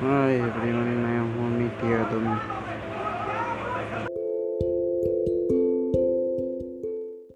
hi everyone मैं हूँ अमित यादव